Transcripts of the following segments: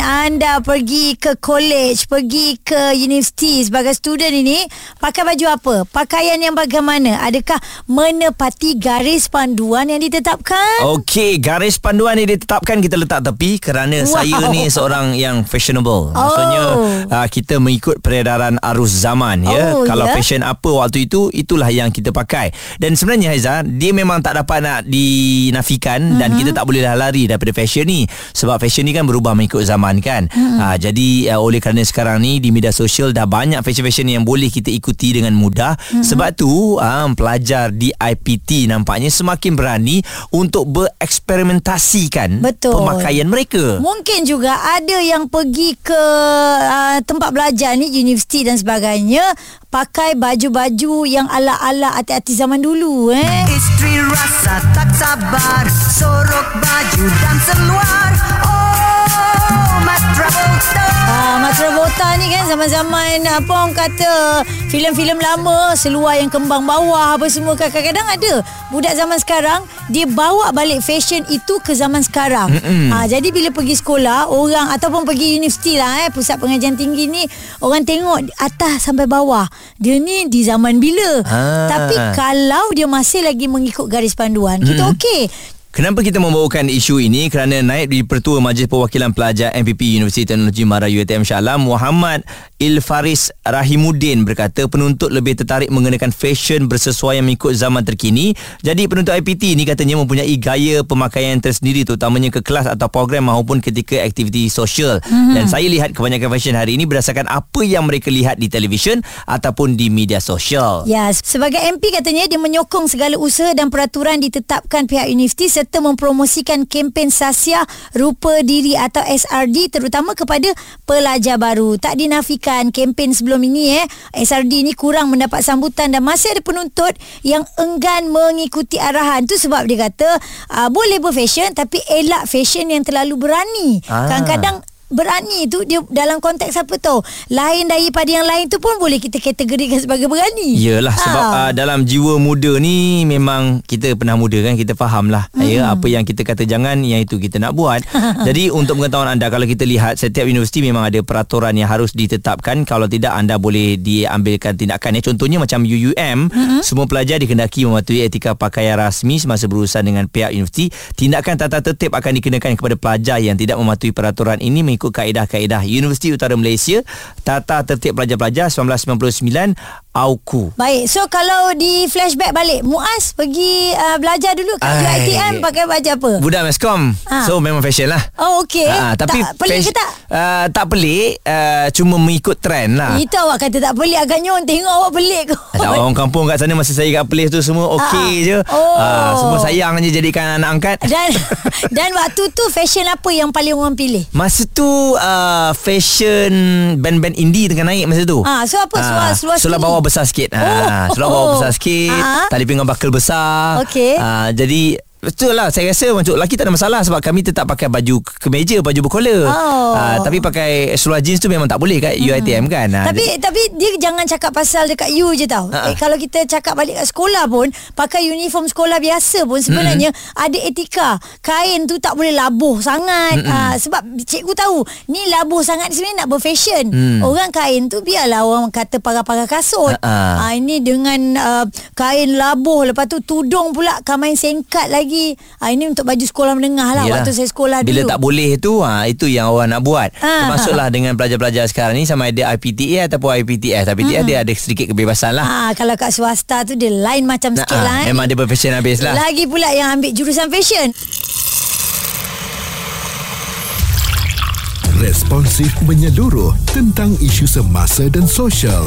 Anda pergi ke college, pergi ke universiti sebagai student ini, pakai baju apa? Pakaian yang bagaimana? Adakah menepati garis panduan yang ditetapkan? Okey, garis panduan yang ditetapkan kita letak tepi kerana Wow. saya ni seorang yang fashionable. Maksudnya uh, kita mengikut peredaran arus zaman ya. Oh, Kalau ya? fashion apa waktu itu itulah yang kita pakai. Dan sebenarnya Haiza, dia memang tak dapat nak dinafikan mm-hmm. dan kita tak bolehlah lari daripada fashion ni sebab fashion ni kan berubah mengikut zaman kan. Mm-hmm. Uh, jadi uh, oleh kerana sekarang ni di media sosial dah banyak fashion-fashion yang boleh kita ikuti dengan mudah. Mm-hmm. Sebab tu uh, pelajar di IPT nampaknya semakin berani untuk bereksperimentasikan Betul. pemakaian mereka. Mungkin juga ada yang pergi ke uh, tempat belajar ni, universiti dan sebagainya, pakai baju-baju yang ala-ala hati-hati zaman dulu eh. Istri rasa tak sabar Sorok baju dan seluar Oh, Ah, Travolta ni kan zaman-zaman apa orang kata filem-filem lama seluar yang kembang bawah apa semua kan kadang-kadang ada budak zaman sekarang dia bawa balik fashion itu ke zaman sekarang. Ah, jadi bila pergi sekolah orang ataupun pergi universiti lah eh pusat pengajian tinggi ni orang tengok atas sampai bawah. Dia ni di zaman bila. Ah. Tapi kalau dia masih lagi mengikut garis panduan kita okey. Kenapa kita membawakan isu ini? Kerana naib di Pertua Majlis Perwakilan Pelajar MPP Universiti Teknologi Mara UiTM Shah Alam Muhammad Ilfaris Rahimuddin berkata penuntut lebih tertarik mengenakan fashion bersesuaian mengikut zaman terkini. Jadi penuntut IPT ini katanya mempunyai gaya pemakaian tersendiri terutamanya ke kelas atau program maupun ketika aktiviti sosial. Mm-hmm. Dan saya lihat kebanyakan fashion hari ini berdasarkan apa yang mereka lihat di televisyen ataupun di media sosial. Ya, sebagai MP katanya dia menyokong segala usaha dan peraturan ditetapkan pihak universiti serta mempromosikan kempen Sasia Rupa Diri atau SRD terutama kepada pelajar baru. Tak dinafikan kempen sebelum ini eh SRD ni kurang mendapat sambutan dan masih ada penuntut yang enggan mengikuti arahan. Tu sebab dia kata uh, boleh berfashion tapi elak fashion yang terlalu berani. Ah. Kadang-kadang berani tu dia dalam konteks apa tau lain daripada yang lain tu pun boleh kita kategorikan sebagai berani Yelah sebab Ah. uh, dalam jiwa muda ni memang kita pernah muda kan kita faham lah hmm. ya apa yang kita kata jangan yang itu kita nak buat. Jadi untuk pengetahuan anda kalau kita lihat setiap universiti memang ada peraturan yang harus ditetapkan kalau tidak anda boleh diambilkan tindakan ya contohnya macam UUM hmm. semua pelajar dikendaki mematuhi etika pakaian rasmi semasa berurusan dengan pihak universiti. Tindakan tata tertib akan dikenakan kepada pelajar yang tidak mematuhi peraturan ini mengikut kaedah-kaedah Universiti Utara Malaysia Tata Tertib Pelajar-Pelajar 1999 AUKU. Baik, so kalau di flashback balik, Muaz pergi uh, belajar dulu kat. UiTM pakai baju apa? Budak meskom Ha. So memang fashion lah Oh, okey. Ah, tapi Tak pelik ke tak? Uh, tak pelik uh, Cuma mengikut trend lah Itu awak kata tak pelik agaknya orang tengok awak pelik kot. tak, orang kampung kat sana Masa saya kat place tu Semua okey Ah. je Oh. Ah, Semua sayang je Jadikan anak angkat Dan dan waktu tu fashion apa yang paling orang pilih? Masa tu uh, Fashion Band-band indie Tengah naik masa tu Ah, so apa? Seluar- seluar Seluar skinny? Besar sikit ah, Oh. Seluar bawah besar sikit Ah. Tali pinggang bakal besar Okey. Ah, Jadi Betul lah Saya rasa untuk lelaki tak ada masalah Sebab kami tetap pakai baju kemeja Baju berkola Oh. Ah, Tapi pakai seluar jeans tu Memang tak boleh kat UiTM kan Ah, Tapi tapi dia jangan cakap pasal dekat you je tau. Ha. Eh, kalau kita cakap balik kat sekolah pun pakai uniform sekolah biasa pun sebenarnya hmm. ada etika. Kain tu tak boleh labuh sangat. Hmm. Uh, sebab cikgu tahu ni labuh sangat sebenarnya nak berfashion. Hmm. Orang kain tu biarlah orang kata parah-parah kasut. Ha-ha. Uh, ini dengan uh, kain labuh lepas tu tudung pula kamain singkat lagi. Uh, ini untuk baju sekolah menengah lah Yelah. waktu saya sekolah Bila dulu. tak boleh tu ha, Itu yang orang nak buat Ah. Termasuklah dengan pelajar-pelajar sekarang ni Sama ada IPTA ataupun IPTS IPTA dia ada sedikit kebebasan lah Ah, kalau kat swasta tu dia lain macam sikit Ah, lah. eh. Memang dia berfashion habis lah Lagi pula yang ambil jurusan fashion. Responsif menyeluruh tentang isu semasa dan sosial.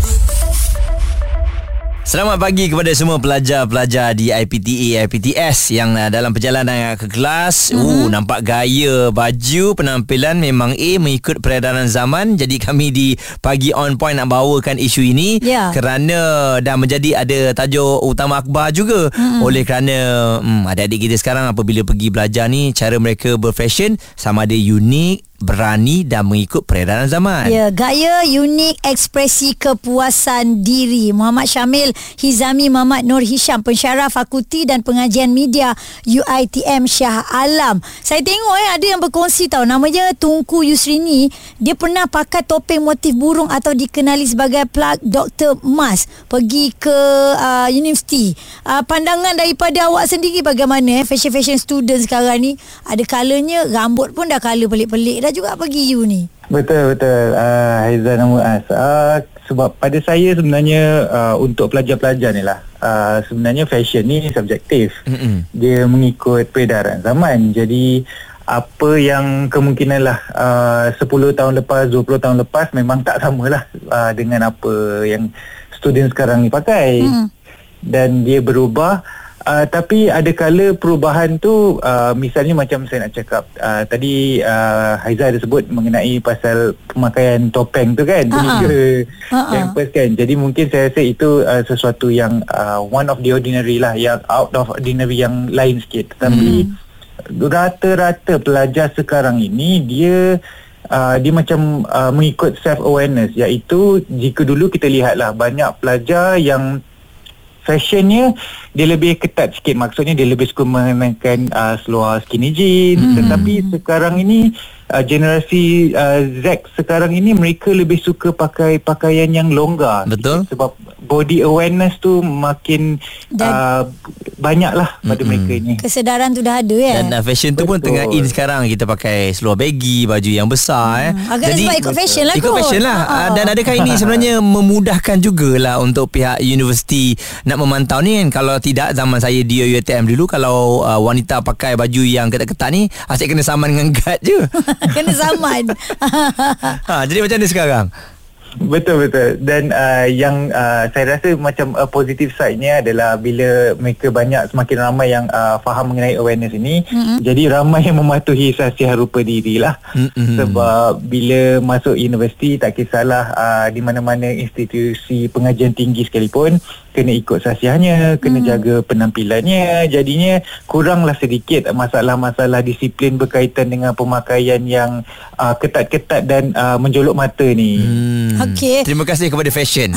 Selamat pagi kepada semua pelajar-pelajar di IPTA, IPTS yang uh, dalam perjalanan ke kelas. Mm-hmm. Uh, nampak gaya baju, penampilan memang A mengikut peredaran zaman. Jadi kami di Pagi On Point nak bawakan isu ini Ya. kerana dah menjadi ada tajuk utama akhbar juga. Mm-hmm. Oleh kerana um, adik-adik kita sekarang apabila pergi belajar ni cara mereka berfashion sama ada unik berani dan mengikut peredaran zaman. Ya, gaya unik ekspresi kepuasan diri. Muhammad Syamil Hizami Muhammad Nur Hisham pensyarah fakulti dan pengajian media UiTM Shah Alam. Saya tengok eh ada yang berkongsi tahu nama dia Tunku Yusrini. Dia pernah pakai topeng motif burung atau dikenali sebagai plug Dr. Mas pergi ke uh, universiti. Uh, pandangan daripada awak sendiri bagaimana eh fashion-fashion student sekarang ni? Ada kalanya rambut pun dah color pelik-pelik dah juga pergi you ni. Betul betul uh, Haizan dan Muaz uh, sebab pada saya sebenarnya uh, untuk pelajar-pelajar ni lah uh, sebenarnya fashion ni subjektif Mm-mm. dia mengikut peredaran zaman jadi apa yang kemungkinan lah uh, 10 tahun lepas 20 tahun lepas memang tak samalah uh, dengan apa yang student sekarang ni pakai Hmm. dan dia berubah Uh, tapi ada kala perubahan tu uh, misalnya macam saya nak cakap uh, tadi uh, Haiza ada sebut mengenai pasal pemakaian topeng tu kan Ha-ha. Tiga Ha-ha. campus kan jadi mungkin saya rasa itu uh, sesuatu yang uh, one of the ordinary lah yang out of ordinary yang lain sikit tetapi rata-rata pelajar sekarang ini dia Uh, dia macam uh, mengikut self awareness iaitu jika dulu kita lihatlah banyak pelajar yang fashionnya dia lebih ketat sikit maksudnya dia lebih suka mengenakan uh, seluar skinny jeans hmm. tetapi sekarang ini uh, generasi uh, Z sekarang ini mereka lebih suka pakai pakaian yang longgar Betul. sebab body awareness tu makin Dan- uh, banyak lah pada mereka ini Kesedaran tu dah ada ya. Dan uh, fashion tu pun Betul. tengah in sekarang Kita pakai seluar baggy Baju yang besar eh. Hmm, agak sebab ikut fashion lah Ikut kot. fashion lah Ha. uh, Dan adakah ini sebenarnya Memudahkan jugalah Untuk pihak universiti Nak memantau ni kan Kalau tidak Zaman saya di UiTM dulu Kalau uh, wanita pakai baju yang ketat-ketat ni Asyik kena saman dengan guard je Kena zaman. ha, Jadi macam mana sekarang? Betul betul dan uh, yang uh, saya rasa macam uh, positive side-nya adalah bila mereka banyak semakin ramai yang uh, faham mengenai awareness ini mm-hmm. jadi ramai yang mematuhi sasiah rupa diri lah Mm-mm. sebab bila masuk universiti tak kisahlah uh, di mana-mana institusi pengajian tinggi sekalipun kena ikut sasiahnya kena jaga penampilannya jadinya kuranglah sedikit masalah-masalah disiplin berkaitan dengan pemakaian yang uh, ketat-ketat dan uh, menjolok mata ni Hmm. Okey. Terima kasih kepada fashion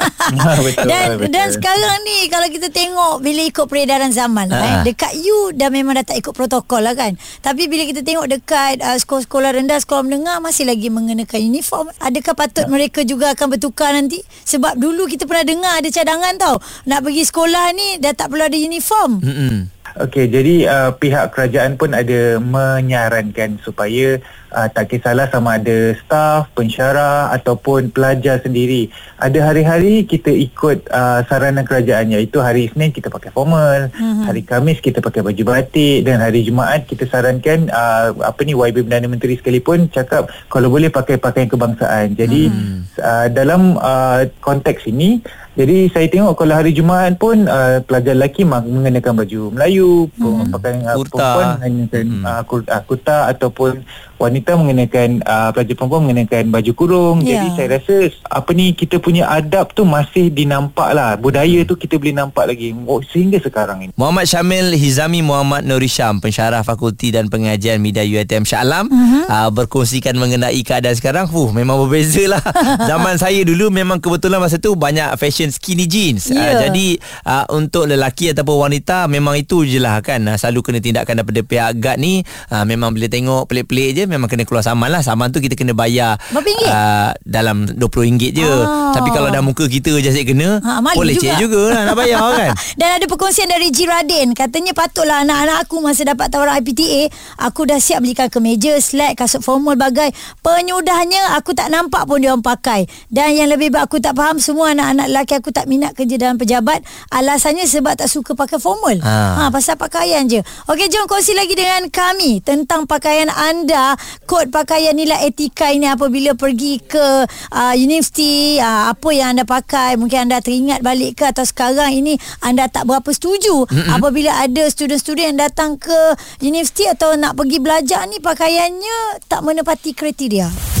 betul, Dan betul. dan sekarang ni kalau kita tengok bila ikut peredaran zaman Ha. eh, dekat you dah memang dah tak ikut protokol lah kan. Tapi bila kita tengok dekat uh, sekolah-sekolah rendah, sekolah menengah masih lagi mengenakan uniform. Adakah patut mereka juga akan bertukar nanti? Sebab dulu kita pernah dengar ada cadangan tau. Nak pergi sekolah ni dah tak perlu ada uniform. Mm-mm. Okey, jadi uh, pihak kerajaan pun ada menyarankan supaya uh, tak kisahlah sama ada staf, pensyarah ataupun pelajar sendiri. Ada hari-hari kita ikut uh, saranan kerajaan iaitu hari Isnin kita pakai formal, mm-hmm. hari Khamis kita pakai baju batik dan hari Jumaat kita sarankan uh, apa ni YB Perdana Menteri sekalipun cakap kalau boleh pakai pakaian kebangsaan. Jadi mm. uh, dalam uh, konteks ini jadi saya tengok kalau hari Jumaat pun uh, pelajar lelaki mengenakan baju Melayu, hmm. pakai uh, Kurta. perempuan mengenakan Hmm. hmm. uh, kurta, uh, kurta ataupun wanita mengenakan uh, pelajar perempuan mengenakan baju kurung. Ya. Jadi saya rasa apa ni kita punya adab tu masih dinampak lah. Budaya tu kita boleh nampak lagi oh, sehingga sekarang ini. Muhammad Syamil Hizami Muhammad Nurisham pensyarah fakulti dan pengajian media UiTM Shah Alam uh-huh. uh, berkongsikan mengenai keadaan sekarang fuh memang berbeza lah zaman saya dulu memang kebetulan masa tu banyak fashion skinny jeans Ya. uh, jadi uh, untuk lelaki ataupun wanita memang itu je lah kan uh, selalu kena tindakan daripada pihak guard ni uh, memang bila tengok pelik-pelik je memang kena keluar saman lah. Saman tu kita kena bayar Berapa ringgit? uh, dalam RM20 je. Ah. tapi kalau dah muka kita je asyik kena Ha, boleh juga. cek juga lah nak bayar kan? Dan ada perkongsian dari Jiradin Katanya patutlah anak-anak aku Masa dapat tawaran IPTA Aku dah siap belikan kemeja Slack, kasut formal bagai. Penyudahnya Aku tak nampak pun dia orang pakai. Dan yang lebih baik Aku tak faham Semua anak-anak lelaki Aku tak minat kerja dalam pejabat. Alasannya sebab tak suka pakai formal. Ha. ha pasal pakaian je. Okey jom kongsi lagi dengan kami Tentang pakaian anda Kod pakaian nilai etika ini Apabila pergi ke uh, Universiti uh, Apa yang anda pakai Mungkin anda teringat balik ke Atau sekarang ini Anda tak berapa setuju mm-hmm. Apabila ada student-student yang datang ke Universiti Atau nak pergi belajar ni Pakaiannya Tak menepati kriteria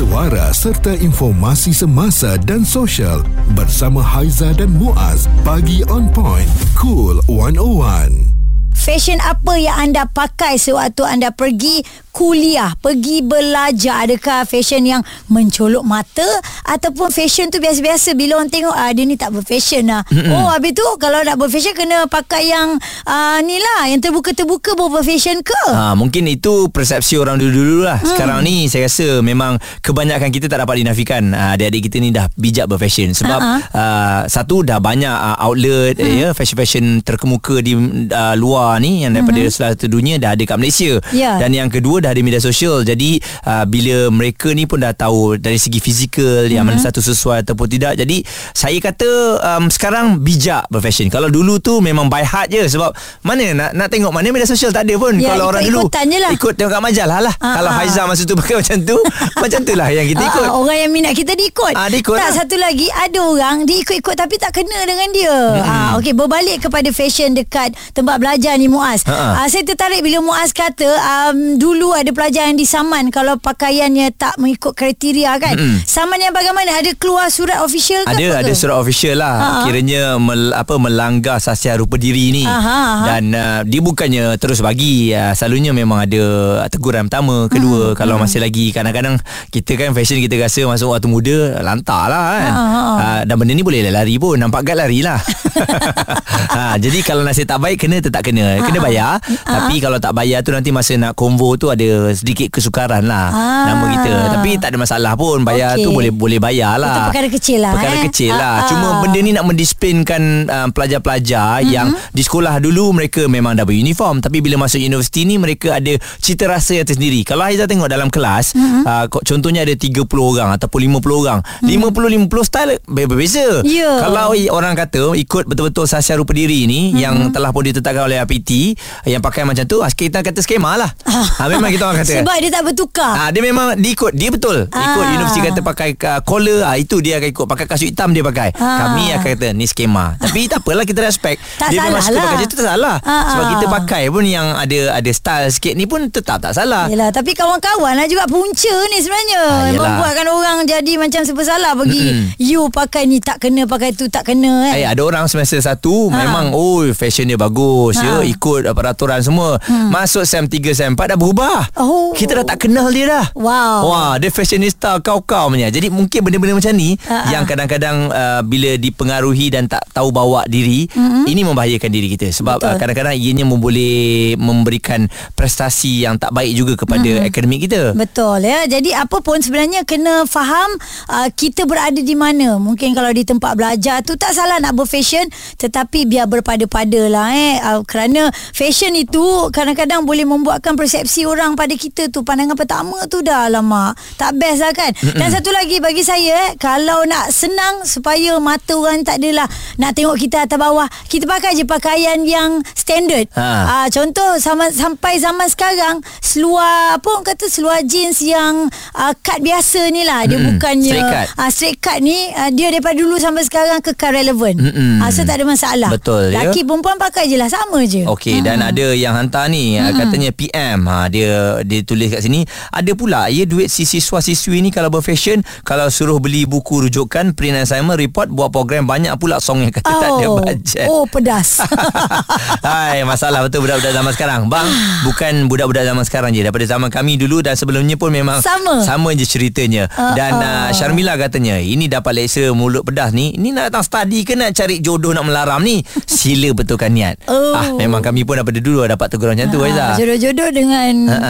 Suara serta informasi semasa dan sosial bersama Haiza dan Muaz bagi on point cool 101. Fashion apa yang anda pakai sewaktu anda pergi kuliah, pergi belajar. Adakah fashion yang mencolok mata ataupun fashion tu biasa-biasa bila orang tengok ah dia ni tak berfashion lah. Mm-hmm. Oh habis tu kalau nak berfashion kena pakai yang ah, ni lah yang terbuka-terbuka baru berfashion ke? Ha, mungkin itu persepsi orang dulu-dulu lah. Hmm. Sekarang ni saya rasa memang kebanyakan kita tak dapat dinafikan. Ha, adik-adik kita ni dah bijak berfashion sebab Ha-ha. uh, satu dah banyak uh, outlet hmm. ya fashion-fashion terkemuka di uh, luar ni yang daripada hmm. seluruh dunia dah ada kat Malaysia. Ya. Dan yang kedua dah ada media sosial. Jadi uh, bila mereka ni pun dah tahu dari segi fizikal yang mana satu sesuai ataupun tidak. Jadi saya kata um, sekarang bijak berfashion. Kalau dulu tu memang by heart je sebab mana nak nak tengok mana media sosial tak ada pun. Ya, Kalau orang dulu lah. ikut tengok kat majalah lah. Ah, Kalau ah. Haizah masa tu pakai macam tu, macam tu lah yang kita ikut. Ah, orang yang minat kita diikut. Ah, diikut tak lah. satu lagi ada orang dia ikut-ikut tapi tak kena dengan dia. Ah okey berbalik kepada fashion dekat tempat belajar ni Muaz. Ha-ha. Ah, saya tertarik bila Muaz kata um, dulu ada pelajar yang disaman kalau pakaiannya tak mengikut kriteria kan. Mm-mm. Saman yang bagaimana? Ada keluar surat official ke Ada ada ke? surat official lah Ha. kiranya mel, apa melanggar sasiar rupa diri ni Aha, aha. dan uh, dia bukannya terus bagi uh, selalunya memang ada teguran pertama kedua Hmm, kalau masih lagi kadang-kadang kita kan fashion kita rasa masuk waktu muda lantar lah kan Ha, ha, ha. uh, dan benda ni boleh lari pun nampak gad lari lah ha, jadi kalau nasib tak baik kena tetap kena kena bayar tapi kalau tak bayar tu nanti masa nak convo tu ada sedikit kesukaran lah Ah. nama kita tapi tak ada masalah pun bayar Okey. tu boleh boleh bayar lah Itu perkara kecil lah, perkara eh. kecil lah Ah, cuma ah. benda ni nak mendisiplinkan uh, pelajar-pelajar mm-hmm. yang di sekolah dulu mereka memang dah beruniform tapi bila masuk universiti ni mereka ada cita rasa yang tersendiri kalau Haizah tengok dalam kelas mm-hmm. uh, contohnya ada 30 orang ataupun 50 orang mm-hmm. 50-50 style berbeza Ya. kalau orang kata ikut betul-betul sasiar rupa diri ni mm-hmm. yang telah pun ditetapkan oleh RPT yang pakai macam tu ah, kita kata skema lah ha, memang kita orang kata Sebab dia tak bertukar. Ah dia memang diikut dia betul. Ikut Ah. universiti kata pakai uh, collar ah itu dia akan ikut pakai kasut hitam dia pakai. Ah. Kami akan kata ni skema. Tapi tak apalah kita respect. Tak dia memang suka lah. pakai macam tu tak salah. Ah, Sebab ah. kita pakai pun yang ada ada style sikit ni pun tetap tak salah. Yelah tapi kawan-kawan lah juga punca ni sebenarnya Ah. Membuatkan orang jadi macam serba salah Bagi Mm-mm. you pakai ni tak kena Pakai tu tak kena kan Eh ada orang semester satu Ha. memang oh fashion dia bagus Ha. ya ikut peraturan semua. Masuk sem 3 sem 4 dah berubah. Oh. Kita dah tak kenal dia dah. Wow. Wah, dia fashionista kau-kau punya. Jadi mungkin benda-benda macam ni ha. yang kadang-kadang uh, bila dipengaruhi dan tak tahu bawa diri, mm-hmm. ini membahayakan diri kita sebab Betul. uh, kadang-kadang ianya boleh memberikan prestasi yang tak baik juga kepada mm-hmm. akademik kita. Betul ya. Jadi apa pun sebenarnya kena faham uh, kita berada di mana. Mungkin kalau di tempat belajar tu tak salah nak berfashion tetapi biar berpada-pada lah eh. Uh, kerana fashion itu kadang-kadang boleh membuatkan persepsi orang pada kita tu pandangan pertama tu dah alamak. Tak best lah kan. Dan satu lagi bagi saya eh kalau nak senang supaya mata orang tak adalah nak tengok kita atas bawah, kita pakai je pakaian yang standard. Ha. Ah contoh sama sampai zaman sekarang seluar apa orang kata seluar jeans yang uh, cut biasa ni lah dia Mm-mm. bukannya Straight cut. ah straight cut ni uh, dia daripada dulu sampai sekarang kekal relevan. Mm-mm. Ah so tak ada masalah. Betul, ya. Laki perempuan pakai je lah sama je. Okey dan ada yang hantar ni hmm. katanya PM ha dia dia tulis kat sini ada pula ya duit si siswa-siswi ni kalau berfashion kalau suruh beli buku rujukan print assignment report buat program banyak pula song yang kata tak ada bajet. Oh pedas. Hai masalah betul budak-budak zaman sekarang. Bang, bukan budak-budak zaman sekarang je. Daripada zaman kami dulu dan sebelumnya pun memang Sama. sama je ceritanya. Uh, dan uh. uh, Syarmila katanya, ini dapat lecture mulut pedas ni, ini nak datang study ke nak cari jodoh nak melaram ni? Sila betulkan niat. Oh. Ah, memang kami pun daripada dulu dapat teguran macam tu Ah, Aizah. Jodoh-jodoh dengan Ha, ha.